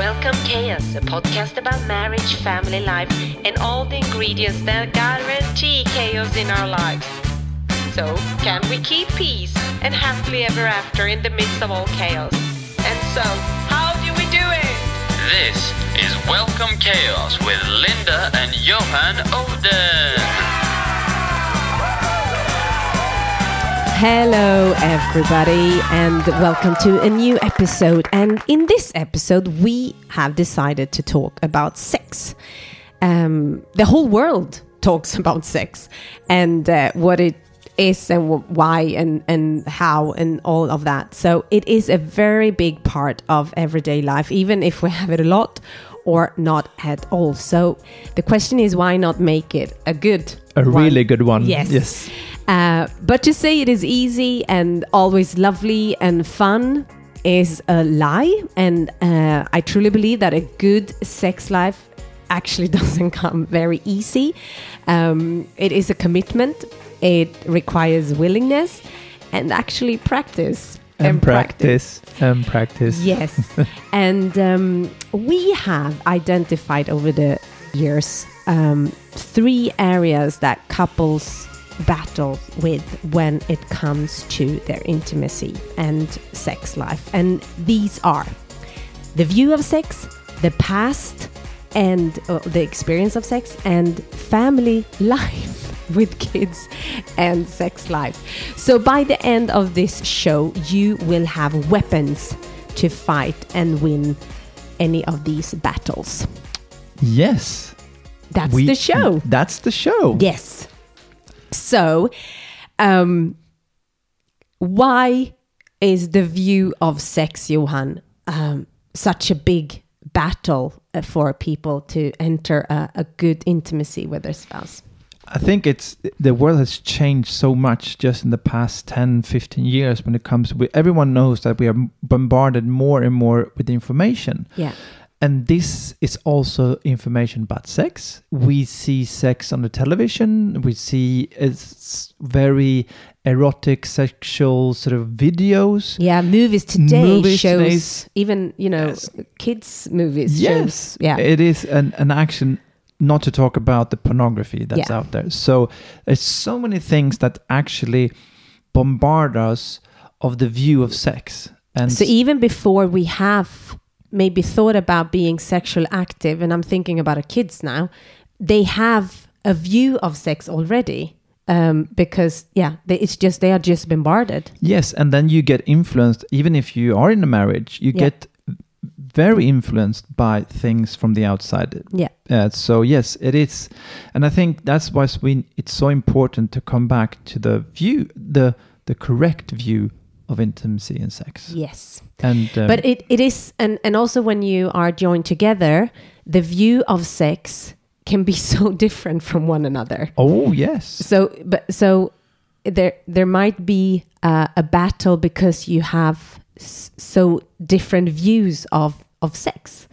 Welcome Chaos, a podcast about marriage, family life, and all the ingredients that guarantee chaos in our lives. So, can we keep peace and happily ever after in the midst of all chaos? And so, how do we do it? This is Welcome Chaos with Linda and Johan Oden. Hello, everybody, and welcome to a new episode. And in this episode, we have decided to talk about sex. Um, the whole world talks about sex and uh, what it is and why and, and how and all of that. So it is a very big part of everyday life, even if we have it a lot or not at all. So the question is, why not make it a good, A one? really good one. Yes. Yes. Uh, but to say it is easy and always lovely and fun is a lie. And uh, I truly believe that a good sex life actually doesn't come very easy. Um, it is a commitment, it requires willingness and actually practice. And, practice. And practice. Yes. and um, we have identified over the years um, three areas that couples battle with when it comes to their intimacy and sex life. And these are the view of sex, the past, and uh, the experience of sex, and family life with kids and sex life. So by the end of this show, you will have weapons to fight and win any of these battles. Yes. That's We- the show. That's the show. Yes. So, um, why is the view of sex, Johan, um, such a big battle uh, for people to enter a, a good intimacy with their spouse? I think it's the world has changed so much just in the past 10, 15 years when it comes to everyone knows that we are bombarded more and more with information. Yeah. And this is also information about sex. We see sex on the television. We see it's very erotic, sexual sort of videos. Yeah, movies today Movies shows today's- even you know Yes. kids movies Yes, shows yeah it is an, an action. Not to talk about the pornography that's Yeah. out there. So there's so many things that actually bombard us of the view of sex. And So even before we have maybe thought about being sexual active, and I'm thinking about our kids now, they have a view of sex already. Um, because yeah, they, it's just they are just bombarded. Yes, and then you get influenced, even if you are in a marriage, you Yeah. get very influenced by things from the outside. Yeah. Uh, so yes, it is, and I think that's why it's we, it's so important to come back to the view, the the correct view of intimacy and sex. Yes, And um, but it, it is, and and also when you are joined together, the view of sex can be so different from one another. oh yes, So, but so there there might be uh, a battle because you have s- so different views of of sex,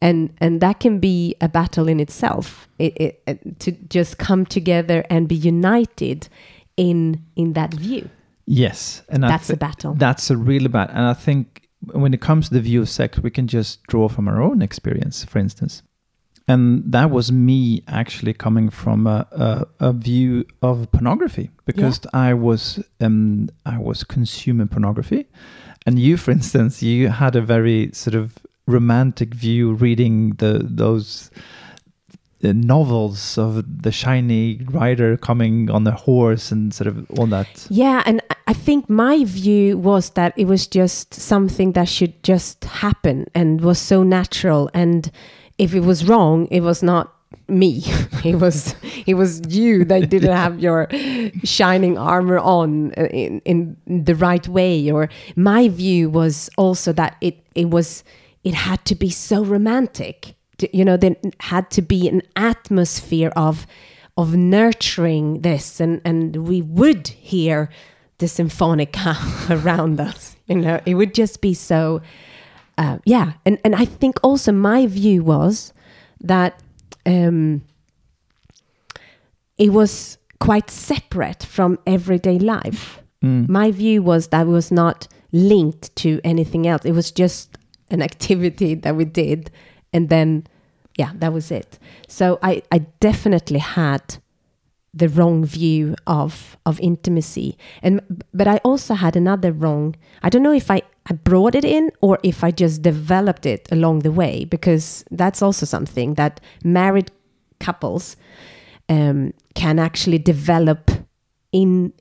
and and that can be a battle in itself. It, it, it- to just come together and be united in in that view. Yes, and That's thi- a battle. That's a really bad, and I think when it comes to the view of sex, we can just draw from our own experience, for instance. And that was me actually coming from a, a, a view of pornography because I was um, I was consuming pornography, and you, for instance, you had a very sort of romantic view reading the those uh, novels of the shiny rider coming on a horse and sort of all that. Yeah, and I- think my view was that it was just something that should just happen and was so natural. And if it was wrong, it was not me. it was it was you that didn't have your shining armor on uh, in, in the right way. Or my view was also that it it was it had to be so romantic. You know, there had to be an atmosphere of of nurturing this, and and we would hear the symphonica around us. You know, it would just be so. Uh, yeah, and and I think also my view was that um, it was quite separate from everyday life. My view was that it was not linked to anything else. It was just an activity that we did, and then yeah, that was it. So I I definitely had the wrong view of of intimacy. And but i also had another wrong. I don't know if i I brought it in or if i just developed it along the way because that's also something that married couples um, can actually develop in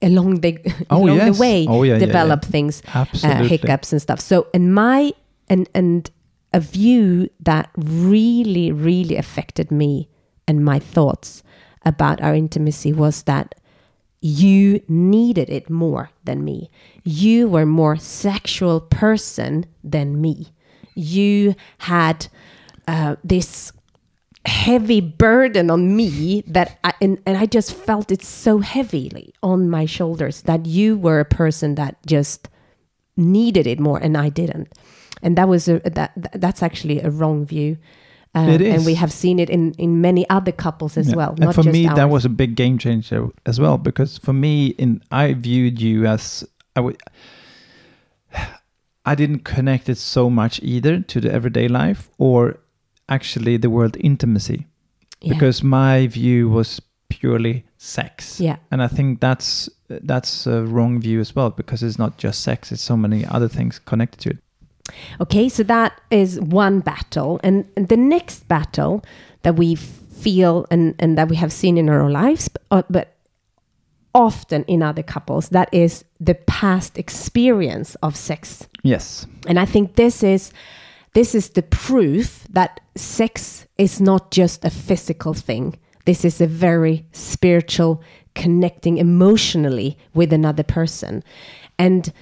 along the Oh, along yes. the way Oh, yeah, yeah, develop yeah. things uh, hiccups and stuff. So and my and and a view that really really affected me and my thoughts about our intimacy was that you needed it more than me you were more sexual person than me you had uh, this heavy burden on me that I, and, and I just felt it so heavily on my shoulders that you were a person that just needed it more and I didn't. And that was a that that's actually a wrong view. Um, It and we have seen it in in many other couples as Yeah. well. And not for just me, that was a big game changer as well because for me, in I viewed you as I would. I didn't connect it so much either to the everyday life or actually the word intimacy Yeah. because my view was purely sex. Yeah. And I think that's that's a wrong view as well because it's not just sex; it's so many other things connected to it. Okay, so that is one battle. And the next battle that we feel and, and that we have seen in our lives, but, uh, but often in other couples, that is the past experience of sex. Yes. And I think this is this is the proof that sex is not just a physical thing. This is a very spiritual connecting emotionally with another person. And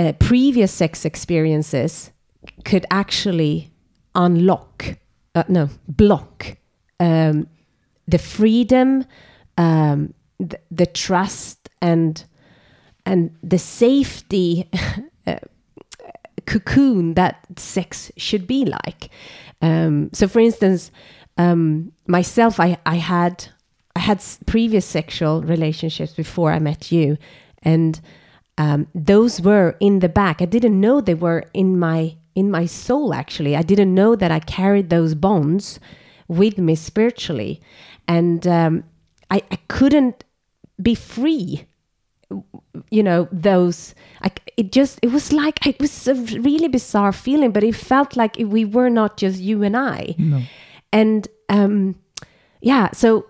uh, previous sex experiences could actually unlock, uh, no, block um, the freedom, um, the, the trust, and and the safety uh, cocoon that sex should be like. Um, so, for instance, um, myself, I, I had I had previous sexual relationships before I met you, and um, those were in the back. I didn't know they were in my in my soul. Actually, I didn't know that I carried those bonds with me spiritually, and um, I, I couldn't be free you know those I, it just it was like it was a really bizarre feeling but it felt like we were not just you and i no. and um yeah so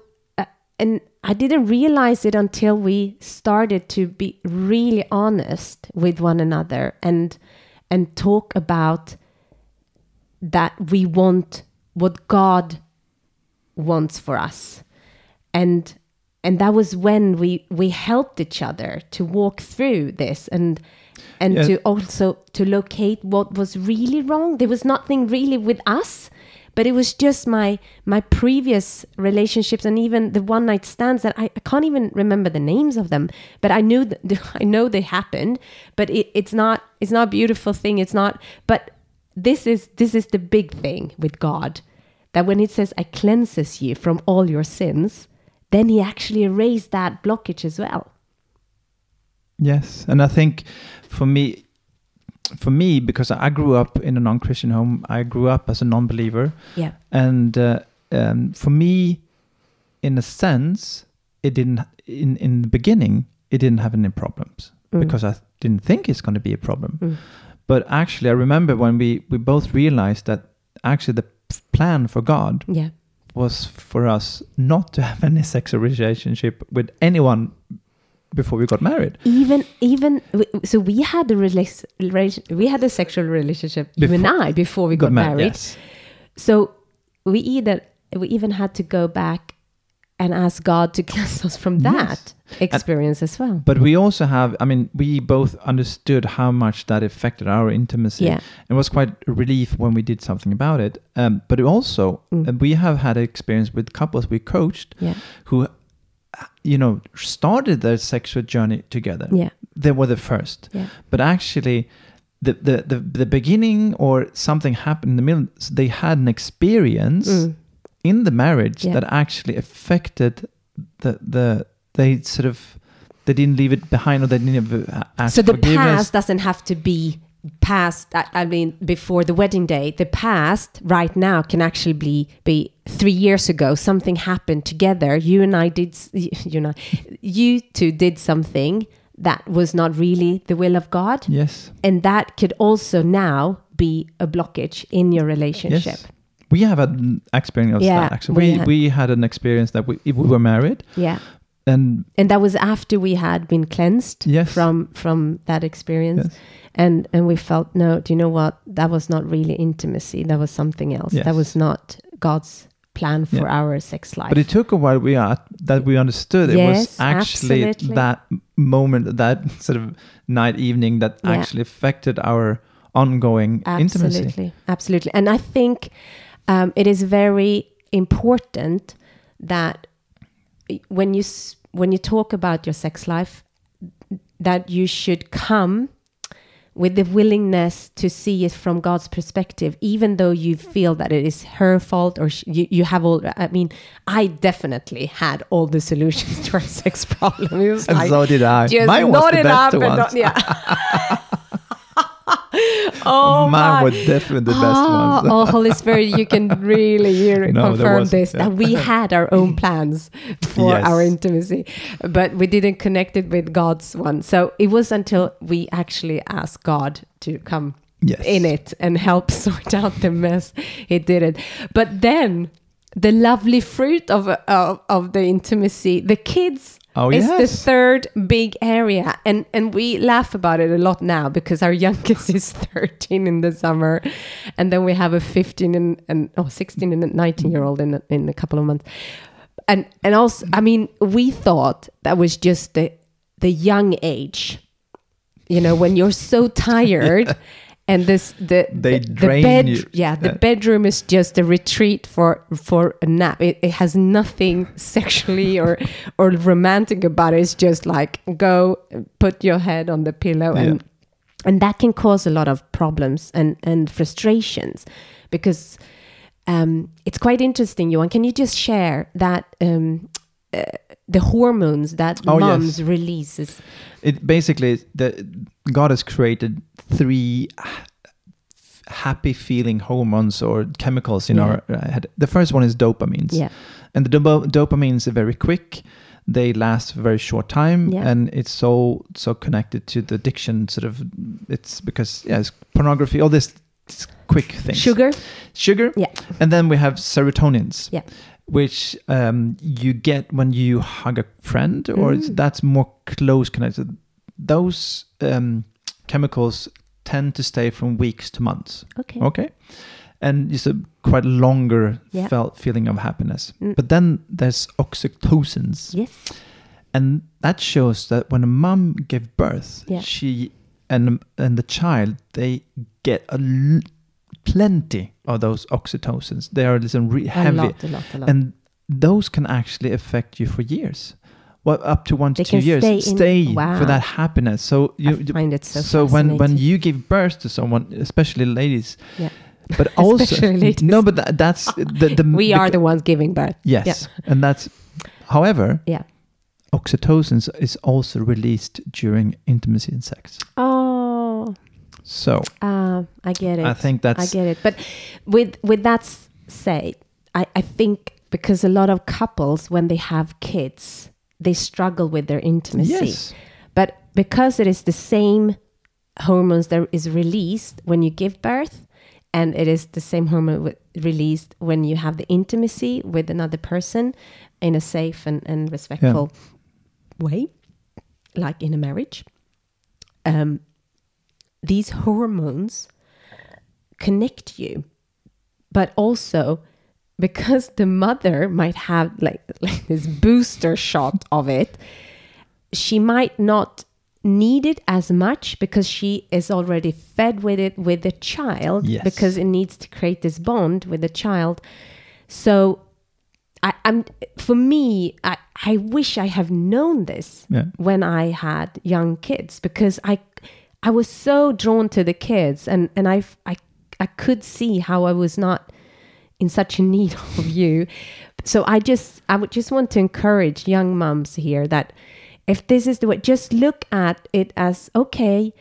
and i didn't realize it until we started to be really honest with one another and and talk about that we want what god wants for us. And and that was when we we helped each other to walk through this and and Yeah. to also to locate what was really wrong. There was nothing really with us but it was just my my previous relationships and even the one night stands that I, I can't even remember the names of them but i knew that i know they happened but it, it's not it's not a beautiful thing it's not but this is this is the big thing with god that when it says i cleanses you from all your sins then he actually erased that blockage as well. Yes, and I think for me, for me, because I grew up in a non-Christian home, I grew up as a non-believer, yeah and uh, um, for me, in a sense, it didn't. In in the beginning, it didn't have any problems Mm. because I didn't think it's going to be a problem. Mm. But actually, I remember when we we both realized that actually the plan for God yeah was for us not to have any sexual relationship with anyone before we got married. even even so we had a relation we had a sexual relationship you and i before we got, ma- married Yes. so we either we even had to go back and ask god to cleanse us from that experience as well But we also have, I mean, we both understood how much that affected our intimacy. Yeah. It was quite a relief when we did something about it. Um, but also, Mm. uh, we have had experience with couples we coached yeah who, you know, started their sexual journey together. yeah They were the first. yeah But actually, the, the, the, the beginning or something happened in the middle, so they had an experience Mm. in the marriage Yeah. that actually affected the the they sort of they didn't leave it behind or they didn't have, uh, ask so the past doesn't have to be past I, mean before the wedding day the past right now can actually be be three years ago something happened together you and i did you know you two did something that was not really the will of god Yes. and that could also now be a blockage in your relationship Yes. We have an experience of Yeah, that actually. we We, had- we had an experience that we, we were married yeah and and that was after we had been cleansed Yes. from from that experience Yes. and and we felt no do you know what that was not really intimacy that was something else Yes. that was not god's plan for Yeah. our sex life But it took a while we are, that we understood it was actually absolutely. that moment, that sort of night evening that Yeah. actually affected our ongoing intimacy. absolutely absolutely and i think um, it is very important that when you when you talk about your sex life that you should come with the willingness to see it from God's perspective, even though you feel that it is her fault or sh- you, you have all. I mean, I definitely had all the solutions to our sex problem. It was And like, so did I. just Mine was the best up and ones. not- yeah. oh Mine my. were definitely the best Ah, ones. oh, Holy Spirit, you can really you No, confirm this yeah. that we had our own plans for Yes. our intimacy, but we didn't connect it with God's one. So it was until we actually asked God to come Yes. in it and help sort out the mess. He did it. But then the lovely fruit of of, of the intimacy, the kids. Oh, is the third big area, and and we laugh about it a lot now because our youngest is thirteen in the summer, and then we have a fifteen and and oh, 16 and a nineteen year old in a, in a couple of months, and and also I mean we thought that was just the the young age, you know, when you're so tired. And this the They the, the bed you. yeah the Yeah. bedroom is just a retreat for for a nap it, it has nothing sexually or or romantic about it it's just like go put your head on the pillow and and that can cause a lot of problems and and frustrations because um, it's quite interesting Johan can you just share that um, uh, the hormones that Oh, yes. moms releases it basically the God has created three happy feeling hormones or chemicals in Yeah. our uh, head. The first one is dopamines. yeah And the dopa- dopamines are very quick. They last a very short time, Yeah. and it's so so connected to the addiction. Sort of, it's because yeah, it's pornography, all this quick things. sugar sugar, yeah and then we have serotonins, Yeah. which um, you get when you hug a friend, or Mm. that's more close connected. Those um, chemicals tend to stay from weeks to months. okay Okay, and it's a quite longer Yeah. felt feeling of happiness. Mm. But then there's oxytocins, yes and that shows that when a mom gives birth, Yeah. she and and the child they get a l- plenty of those oxytocins. They are listen re- a heavy, lot a lot a lot and those can actually affect you for years. Well, up to one to They two years, stay in- Wow. for that happiness. So you, find it so so when when you give birth to someone, especially ladies, Yeah. but also no, but that, that's the, the we are the ones giving birth yes, Yeah. and that's however yeah oxytocin is also released during intimacy and sex. oh So uh, i get it I think that's i get it but with with that said I, I think because a lot of couples when they have kids they struggle with their intimacy. Yes, but because it is the same hormones that is released when you give birth and it is the same hormone released when you have the intimacy with another person in a safe and, and respectful way like in a marriage um, these hormones connect you but also because the mother might have like, like this booster shot of it she might not need it as much because she is already fed with it with the child Yes. because it needs to create this bond with the child so I, i'm for me I, I wish i have known this yeah, when I had young kids because I I was so drawn to the kids and and I I I could see how I was not in such a need of you. So I just I would just want to encourage young moms here that if this is the way just look at it as okay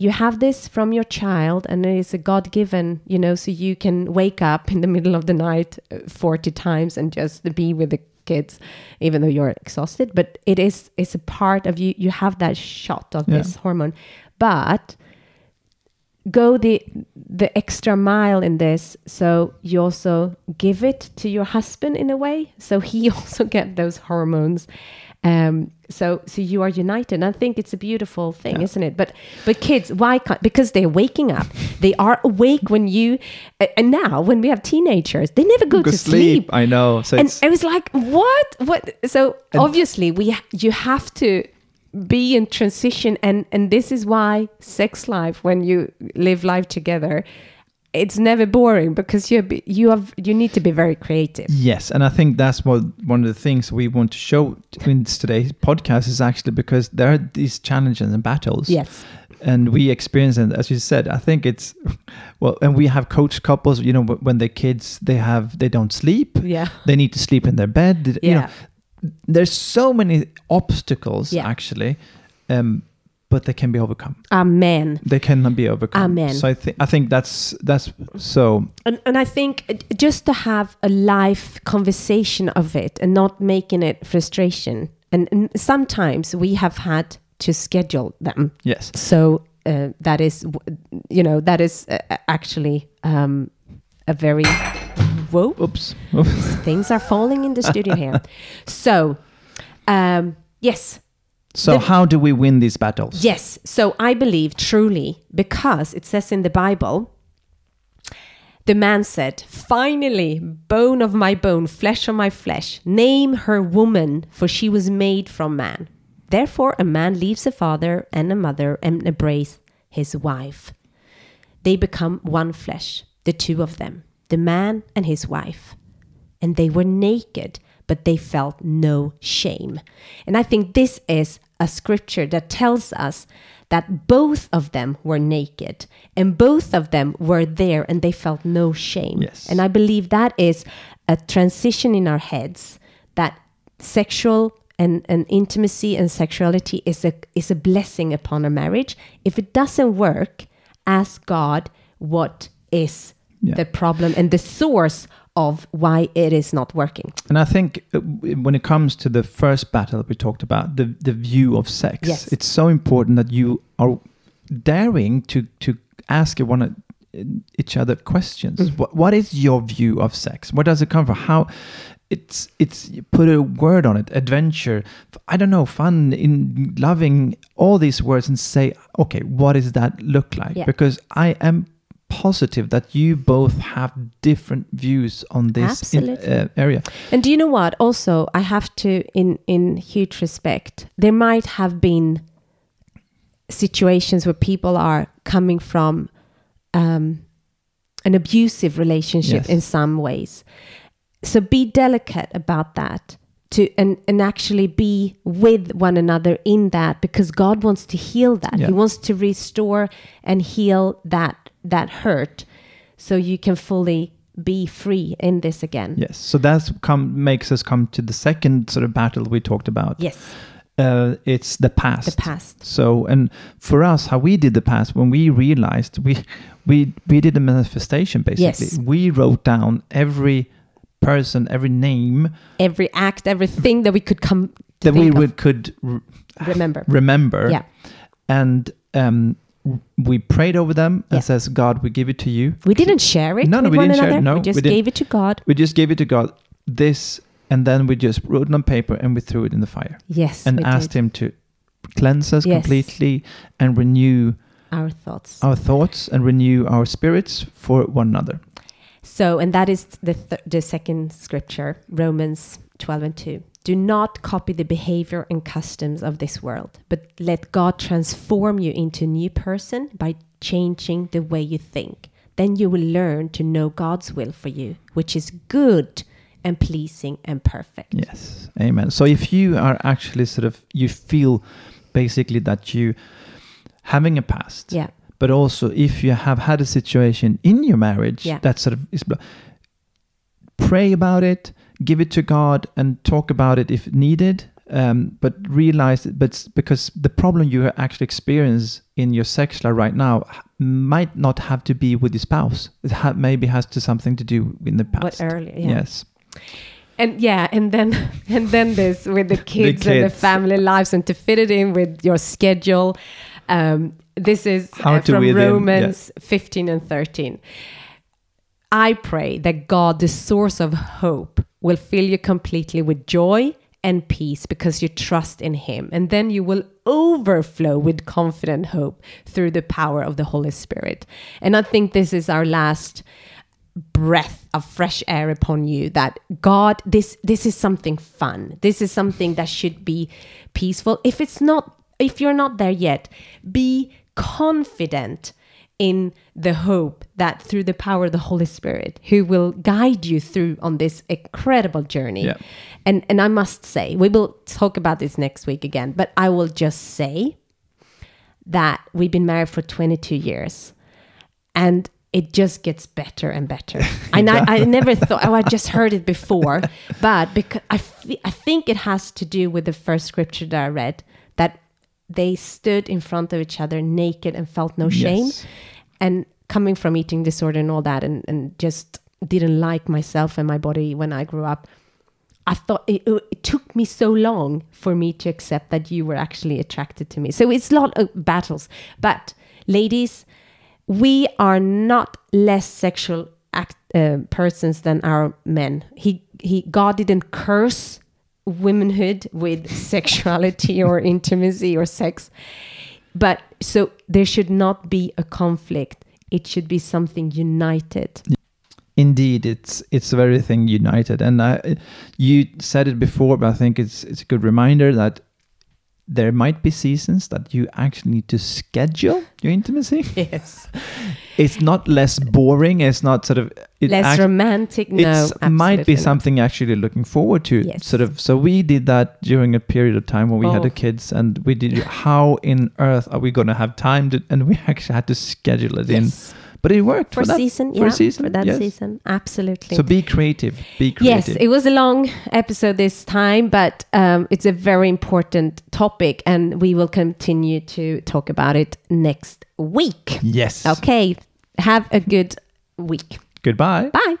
you have this from your child and it is a god given you know so you can wake up in the middle of the night uh, 40 times and just be with the kids even though you're exhausted but it is it's a part of you you have that shot of Yeah. this hormone but go the the extra mile in this so you also give it to your husband in a way so he also get those hormones um so so you are united and i think it's a beautiful thing Yeah. isn't it but but kids why can't because they're waking up they are awake when you and now when we have teenagers they never go, Go to sleep, I know. So and it's, I was like, "What? What?" So obviously, we you have to be in transition, and and this is why sex life, when you live life together, it's never boring because you be- you have you need to be very creative. Yes, and I think that's what one of the things we want to show in today's podcast is actually because there are these challenges and battles. Yes, and we experience it as you said i think it's well and we have coached couples you know when the kids they have they don't sleep yeah, they need to sleep in their bed you Yeah. know there's so many obstacles Yeah. actually um but they can be overcome amen. they cannot be overcome Amen. so i think i think that's that's so And, and I think uh, just to have a life conversation of it and not making it frustration. And, and sometimes we have had to schedule them yes so uh, that is you know that is uh, actually um, a very whoa. Oops. Things are falling in the studio here. So um, yes. So The- how do we win these battles? Yes. So i believe truly because it says in the bible the man said finally bone of my bone flesh of my flesh name her woman for she was made from man. Therefore a man leaves a father and a mother and embrace his wife. They become one flesh, the two of them, the man and his wife. And they were naked, but they felt no shame. And I think this is a scripture that tells us that both of them were naked and both of them were there and they felt no shame. Yes. And I believe that is a transition in our heads that sexual and, and intimacy and sexuality is a is a blessing upon a marriage. If it doesn't work, ask God what is Yeah. the problem and the source of why it is not working. And I think uh, when it comes to the first battle we talked about, the the view of sex, Yes. it's so important that you are daring to to ask one each other questions. Mm-hmm. What what is your view of sex? Where does it come from? How it's it's put a word on it, adventure. I don't know, fun in loving all these words and say, okay, what does that look like? Yeah. Because I am positive that you both have different views on this in- uh, area. And do you know what? Also, I have to, in in huge respect, there might have been situations where people are coming from um, an abusive relationship Yes. in some ways. So be delicate about that. To and, and actually be with one another in that because God wants to heal that. Yeah. He wants to restore and heal that that hurt so you can fully be free in this again. Yes, so that's come makes us come to the second sort of battle we talked about. Yes. Uh, it's the past. The past. So, and for us, how we did the past when we realized we we we did a manifestation basically. Yes. We wrote down every person, every name every act, everything that we could come to that we would could r- remember. remember. Yeah. and um, we prayed over them and says, "God, we give it to you." We didn't share it No, no, we didn't share it. No, we we just didn't. gave it to God. We just gave it to God. This, and then we just wrote it on paper and we threw it in the fire. Yes, and we asked did. him to cleanse us Yes. completely and renew our thoughts. our thoughts and renew our spirits for one another. So, and that is the th- the second scripture, Romans 12 and 2. Do not copy the behavior and customs of this world, but let God transform you into a new person by changing the way you think. Then you will learn to know God's will for you, which is good and pleasing and perfect. Yes, amen. So if you are actually sort of you feel basically that you having a past, Yeah. but also if you have had a situation in your marriage Yeah. that sort of is pray about it, give it to God, and talk about it if needed. um, but realize it, but because the problem you actually experience in your sex life right now might not have to be with your spouse. It ha- maybe has to something to do in the past. earlier, yeah. Yes. and yeah and then and then this with the kids, and the family lives and to fit it in with your schedule um, this is uh, from romans 15 and 13 i pray that god the source of hope will fill you completely with joy and peace because you trust in him. And then you will overflow with confident hope through the power of the holy spirit. And i think this is our last breath of fresh air upon you that god this this is something fun. This is something that should be peaceful. If it's not if you're not there yet be confident in the hope that through the power of the holy spirit who will guide you through on this incredible journey Yeah. and and i must say we will talk about this next week again but i will just say that we've been married for 22 years and it just gets better and better. and I, I never thought, oh, I just heard it before, but because I, I think it has to do with the first scripture that I read that they stood in front of each other naked and felt no shame. Yes. And coming from eating disorder and all that, and, and just didn't like myself and my body when I grew up. I thought it, it took me so long for me to accept that you were actually attracted to me. So it's a lot of battles. But ladies, we are not less sexual act, uh, persons than our men. He, he, God didn't curse womanhood with sexuality or intimacy or sex. But so there should not be a conflict. It should be something united. Indeed, it's it's very thing united, and I, you said it before, but I think it's it's a good reminder that there might be seasons that you actually need to schedule your intimacy. Yes. It's not less boring. It's not sort of it Less act- romantic. No, It's might be something actually looking forward to. Yes. Sort of. So we did that during a period of time when we had Oh. the kids, and we did. How in earth are we going to have time to? And we actually had to schedule it in. But it worked For, for, that season, For yeah, season, for that yes. season, absolutely. So be creative. Be creative. yes, it was a long episode this time, but um, it's a very important topic, and we will continue to talk about it next week. yes. Okay, have a good week. Goodbye. Bye.